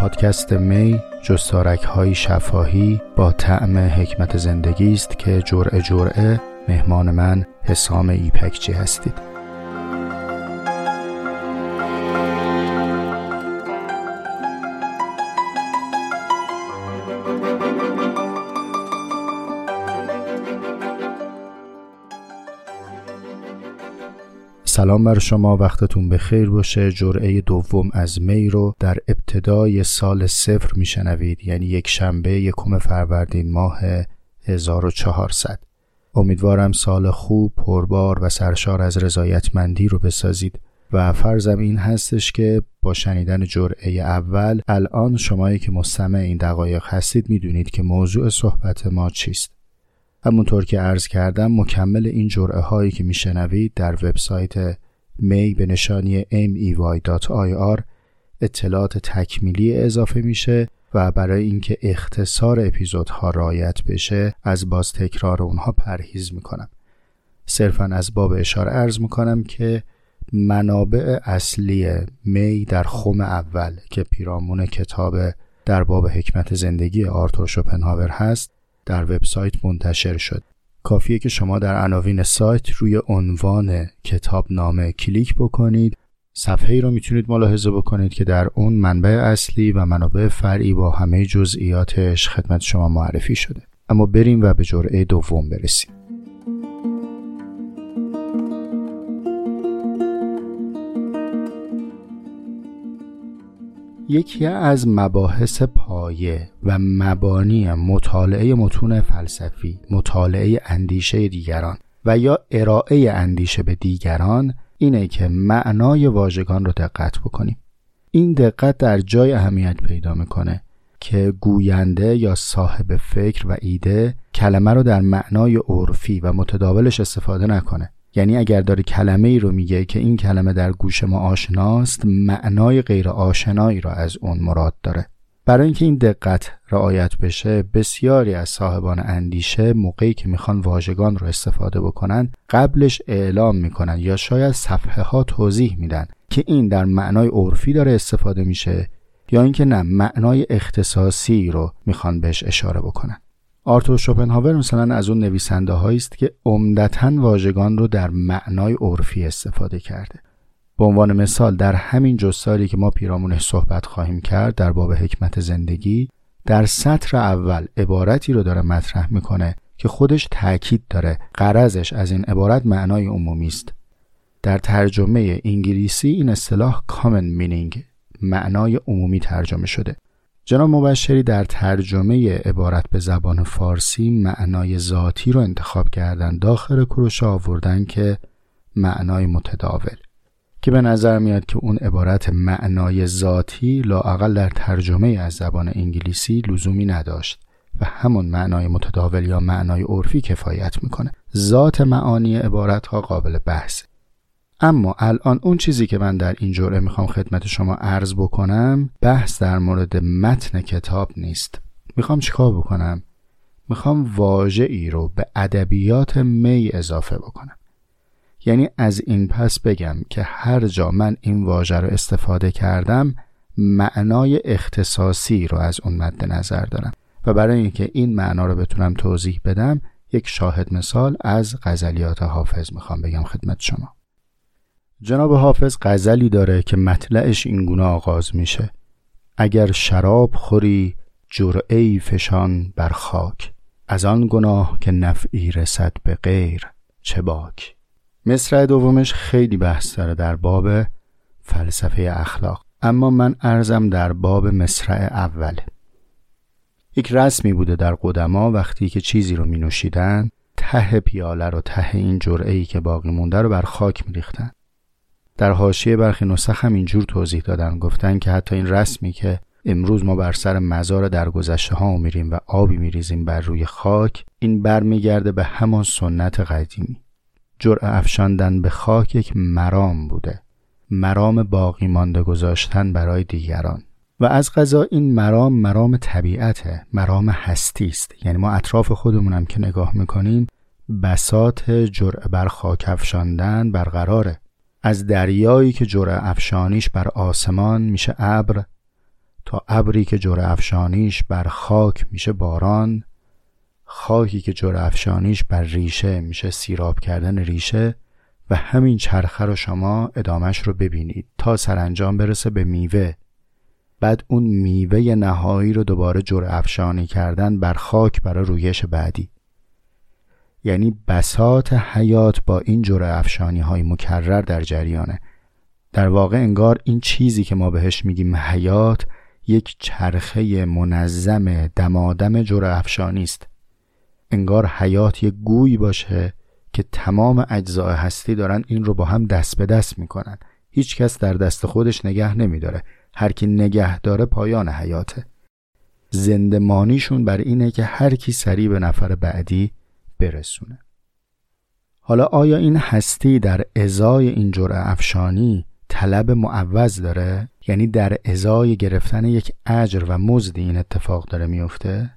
پادکست می جستارک های شفاهی با طعم حکمت زندگی است که جرعه جرعه مهمان من حسام ایپکچی هستید. سلام بر شما وقتتون به خیر باشه. جرعه دوم از می رو در ابتدای سال صفر میشنوید یعنی یک شنبه یکم فروردین ماه 1400 امیدوارم سال خوب پربار و سرشار از رضایتمندی رو بسازید. و فرضم این هستش که با شنیدن جرعه اول الان شمایی که مستمع این دقایق هستید می‌دونید که موضوع صحبت ما چیست. همونطور که عرض کردم مکمل این جرعه هایی که میشنوید در وبسایت می به نشانی mey.ir اطلاعات تکمیلی اضافه میشه و برای اینکه اختصار اپیزودها رایت بشه از باز تکرار اونها پرهیز می‌کنم. صرفا از باب اشاره ارز می‌کنم که منابع اصلی می در خم اول که پیرامون کتاب در باب حکمت زندگی آرتور شوپنهاور هست در وبسایت منتشر شد. کافیه که شما در عناوین سایت روی عنوان کتاب نامه کلیک بکنید. صفحه ای رو می‌تونید ملاحظه بکنید که در اون منبع اصلی و منابع فرعی با همه جزئیاتش خدمت شما معرفی شده. اما بریم و به جرعه دوم برسیم. یکی از مباحث پایه و مبانی مطالعه متون فلسفی مطالعه اندیشه دیگران و یا ارائه اندیشه به دیگران اینه که معنای واژگان رو دقت بکنیم. این دقت در جای اهمیت پیدا می‌کنه که گوینده یا صاحب فکر و ایده کلمه رو در معنای عرفی و متداولش استفاده نکنه. یعنی اگر داره کلمه ای رو میگه که این کلمه در گوش ما آشناست معنای غیر آشنایی را از اون مراد داره. برای اینکه این دقت رعایت بشه بسیاری از صاحبان اندیشه موقعی که می‌خوان واژگان رو استفاده بکنن قبلش اعلام می‌کنن یا شاید صفحه ها توضیح میدن که این در معنای عرفی داره استفاده میشه یا اینکه نه معنای اختصاصی رو می‌خوان بهش اشاره بکنن. آرتور شوپنهاور مثلا از اون نویسنده است که عمدتا واژگان رو در معنای عرفی استفاده کرده. به عنوان مثال در همین جستاری که ما پیرامونش صحبت خواهیم کرد در باب حکمت زندگی در سطر اول عبارتی رو داره مطرح می‌کنه که خودش تاکید داره قرضش از این عبارت معنای عمومی است. در ترجمه انگلیسی این اصطلاح common meaning معنای عمومی ترجمه شده. جناب مبشری در ترجمه عبارت به زبان فارسی معنای ذاتی رو انتخاب کردن. داخل کروش آوردن که معنای متداول که به نظر میاد که اون عبارت معنای ذاتی لااقل در ترجمه از زبان انگلیسی لزومی نداشت و همون معنای متداول یا معنای عرفی کفایت می‌کنه. ذات معانی عبارت ها قابل بحث اما الان اون چیزی که من در این جوره می‌خوام خدمت شما عرض بکنم بحث در مورد متن کتاب نیست. می‌خوام چیکار بکنم؟ می‌خوام واژه ای رو به ادبیات می اضافه بکنم. یعنی از این پس بگم که هر جا من این واژه رو استفاده کردم معنای اختصاصی رو از اون مد نظر دارم. و برای اینکه این معنا رو بتونم توضیح بدم یک شاهد مثال از غزلیات حافظ می‌خوام بگم خدمت شما. جناب حافظ غزلی داره که مطلعش این گونه آغاز میشه. اگر شراب خوری جرعی فشان بر خاک. از آن گناه که نفعی رسد به غیر چه باک؟ مصرع دومش خیلی بحث داره در باب فلسفه اخلاق. اما من ارزم در باب مصرع اول. یک رسمی بوده در قدما وقتی که چیزی رو می نوشیدن ته پیاله رو ته این جرعه که باقی مونده رو بر خاک می ریختن. در حاشیه برخی نسخ هم اینجور توضیح دادن. گفتن که حتی این رسمی که امروز ما بر سر مزار در گذشته ها میریم و آبی میریزیم بر روی خاک این برمیگرده به همان سنت قدیمی. جرع افشاندن به خاک یک مرام بوده. مرام باقی مانده گذاشتن برای دیگران. و از غذا این مرام مرام طبیعته مرام هستی است. یعنی ما اطراف خودمونم که نگاه می‌کنیم بسات جرع بر خاک افشاندن برقراره. از دریایی که جرع افشانیش بر آسمان میشه ابر تا ابری که جور افشانیش بر خاک میشه باران خاکی که جور افشانیش بر ریشه میشه سیراب کردن ریشه و همین چرخه رو شما ادامش رو ببینید تا سرانجام برسه به میوه. بعد اون میوه نهایی رو دوباره جور افشانی کردن بر خاک برای رویش بعدی. یعنی بسات حیات با این جور افشانی های مکرر در جریانه. در واقع انگار این چیزی که ما بهش میگیم حیات یک چرخه منظم دمادم جور افشانی است. انگار حیات یک گوی باشه که تمام اجزای هستی دارن این رو با هم دست به دست می‌کنن. هیچ کس در دست خودش نگه نمیداره. هر کی نگه داره پایان حیاته. زندمانیشون بر اینه که هر کی سریع به نفر بعدی برسونه حالا آیا این هستی در ازای این جرعه افشانی طلب معوض داره؟ یعنی در ازای گرفتن یک اجر و مزد این اتفاق داره میفته؟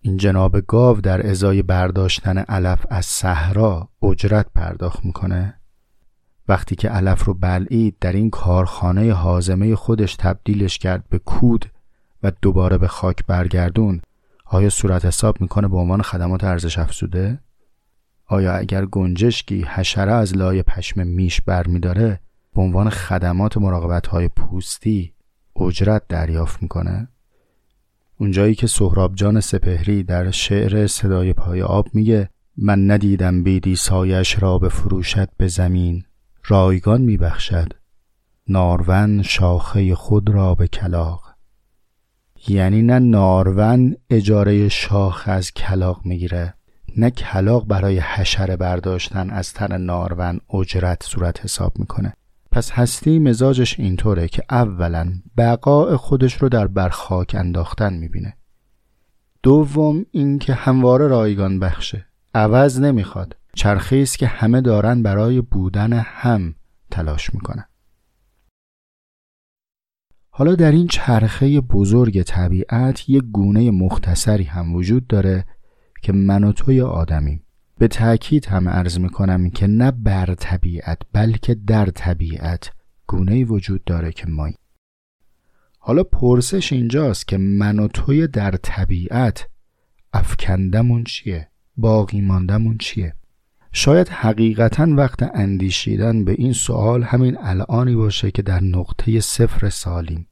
این جناب گاو در ازای برداشتن علف از صحرا اجرت پرداخت می‌کنه؟ وقتی که علف رو بلعید در این کارخانه حازمه خودش تبدیلش کرد به کود و دوباره به خاک برگردون آیا صورت حساب می‌کنه به عنوان خدمات ارزش افزوده؟ آیا اگر گنجشکی حشره از لای پشم میش برمیداره به عنوان خدمات مراقبت های پوستی اجرت دریافت می‌کنه؟ اونجایی که سهراب جان سپهری در شعر صدای پای آب میگه من ندیدم بیدی سایش را به فروشت به زمین رایگان میبخشد نارون شاخه خود را به کلاق یعنی نه نارون اجاره شاخ از کلاق می‌گیره نه کلاق برای حشره برداشتن از تن نارون اجرت صورت حساب می‌کنه. پس هستی مزاجش اینطوره که اولا بقاء خودش رو در برخاک انداختن می‌بینه. دوم اینکه همواره رایگان بخشه. عوض نمی‌خواد. چرخی است که همه دارن برای بودن هم تلاش می‌کنن. حالا در این چرخه بزرگ طبیعت یک گونه مختصری هم وجود داره که من و توی آدمیم به تأکید هم عرض می‌کنم که نه بر طبیعت بلکه در طبیعت گونه وجود داره که مایی حالا پرسش اینجاست که من و توی در طبیعت افکندمون چیه؟ باقی ماندمون چیه؟ شاید حقیقتا وقت اندیشیدن به این سوال همین الانی باشه که در نقطه صفر سالیم.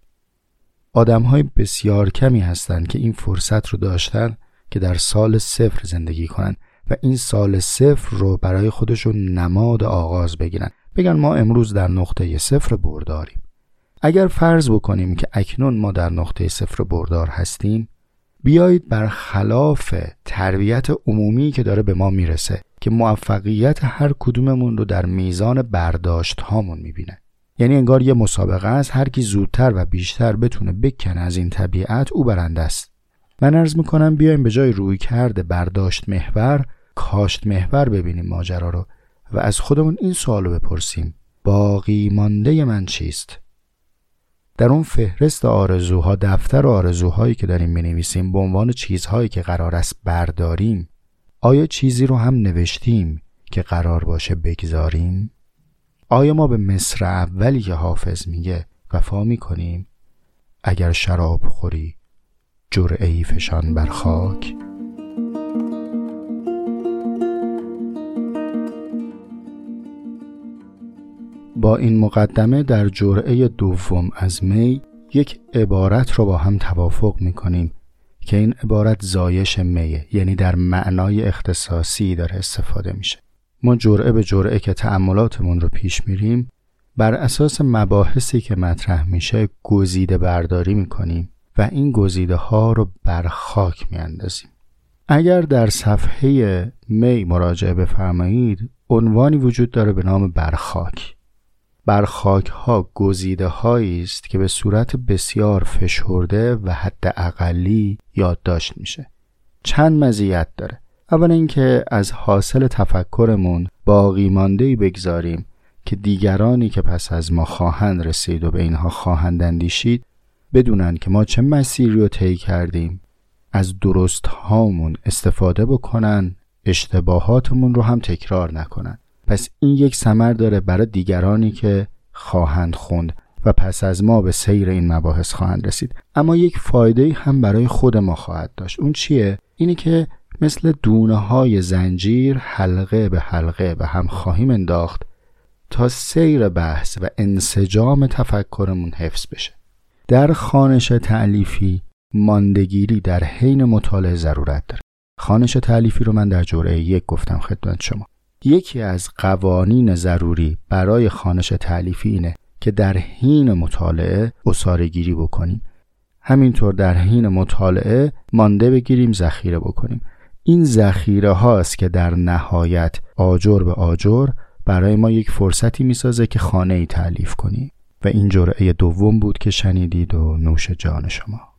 آدم های بسیار کمی هستند که این فرصت رو داشتن که در سال صفر زندگی کنند و این سال صفر رو برای خودشون نماد آغاز بگیرن. بگن ما امروز در نقطه صفر برداریم. اگر فرض بکنیم که اکنون ما در نقطه صفر بردار هستیم بیایید بر خلاف تربیت عمومی که داره به ما می‌رسه. که موفقیت هر کدوممون رو در میزان برداشت هامون می‌بینه. یعنی انگار یه مسابقه است هر کی زودتر و بیشتر بتونه بکنه از این طبیعت او برنده است. من ارز می‌کنم بیایم به جای روی کرده برداشت محور کاشت محور ببینیم ماجرا رو و از خودمون این سوال رو بپرسیم. باقی مانده من چیست؟ در اون فهرست آرزوها دفتر آرزوهایی که داریم نویسیم به عنوان چیزهایی که قرار است برداریم آیا چیزی رو هم نوشتیم که قرار باشه بگذاریم؟ آیا ما به مصر اولی که حافظ میگه وفا می‌کنیم؟ اگر شراب خوری جرعی فشان بر خاک با این مقدمه در جرعه دوم از می یک عبارت رو با هم توافق می‌کنیم که این عبارت زایش میه یعنی در معنای اختصاصی داره استفاده میشه. ما جرعه به جرعه که تعملاتمون رو پیش میریم بر اساس مباحثی که مطرح میشه گزیده برداری می‌کنیم و این گزیده ها رو بر خاک میاندازیم. اگر در صفحه می مراجعه بفرمایید عنوانی وجود داره به نام برخاک برخاک ها گزیده هایی است که به صورت بسیار فشرده و حد اقلی یادداشت میشه. چند مزیت داره. اول اینکه از حاصل تفکرمون باقی مانده بگذاریم که دیگرانی که پس از ما خواهند رسید و به اینها خواهند اندیشید بدونن که ما چه مسیری رو طی کردیم. از درست هامون استفاده بکنن اشتباهاتمون رو هم تکرار نکنن. پس این یک سمر داره برای دیگرانی که خواهند خوند و پس از ما به سیر این مباحث خواهند رسید. اما یک فایده هم برای خود ما خواهد داشت. اون چیه؟ اینی که مثل دونه های زنجیر حلقه به حلقه به هم خواهیم انداخت تا سیر بحث و انسجام تفکرمون حفظ بشه. در خانش تعلیفی ماندگیری در حین مطالعه ضرورت داره. خانش تعلیفی رو من در جوره یک گفتم خدمت شما. یکی از قوانین ضروری برای خانش تعلیفی اینه که در حین مطالعه گیری بکنیم. همینطور در حین مطالعه مانده بگیریم ذخیره بکنیم. این ذخیره هاست که در نهایت آجر به آجر برای ما یک فرصتی می‌سازه که خانه ای تعلیف کنیم. و این جرعه دوم بود که شنیدید و نوش جان شما.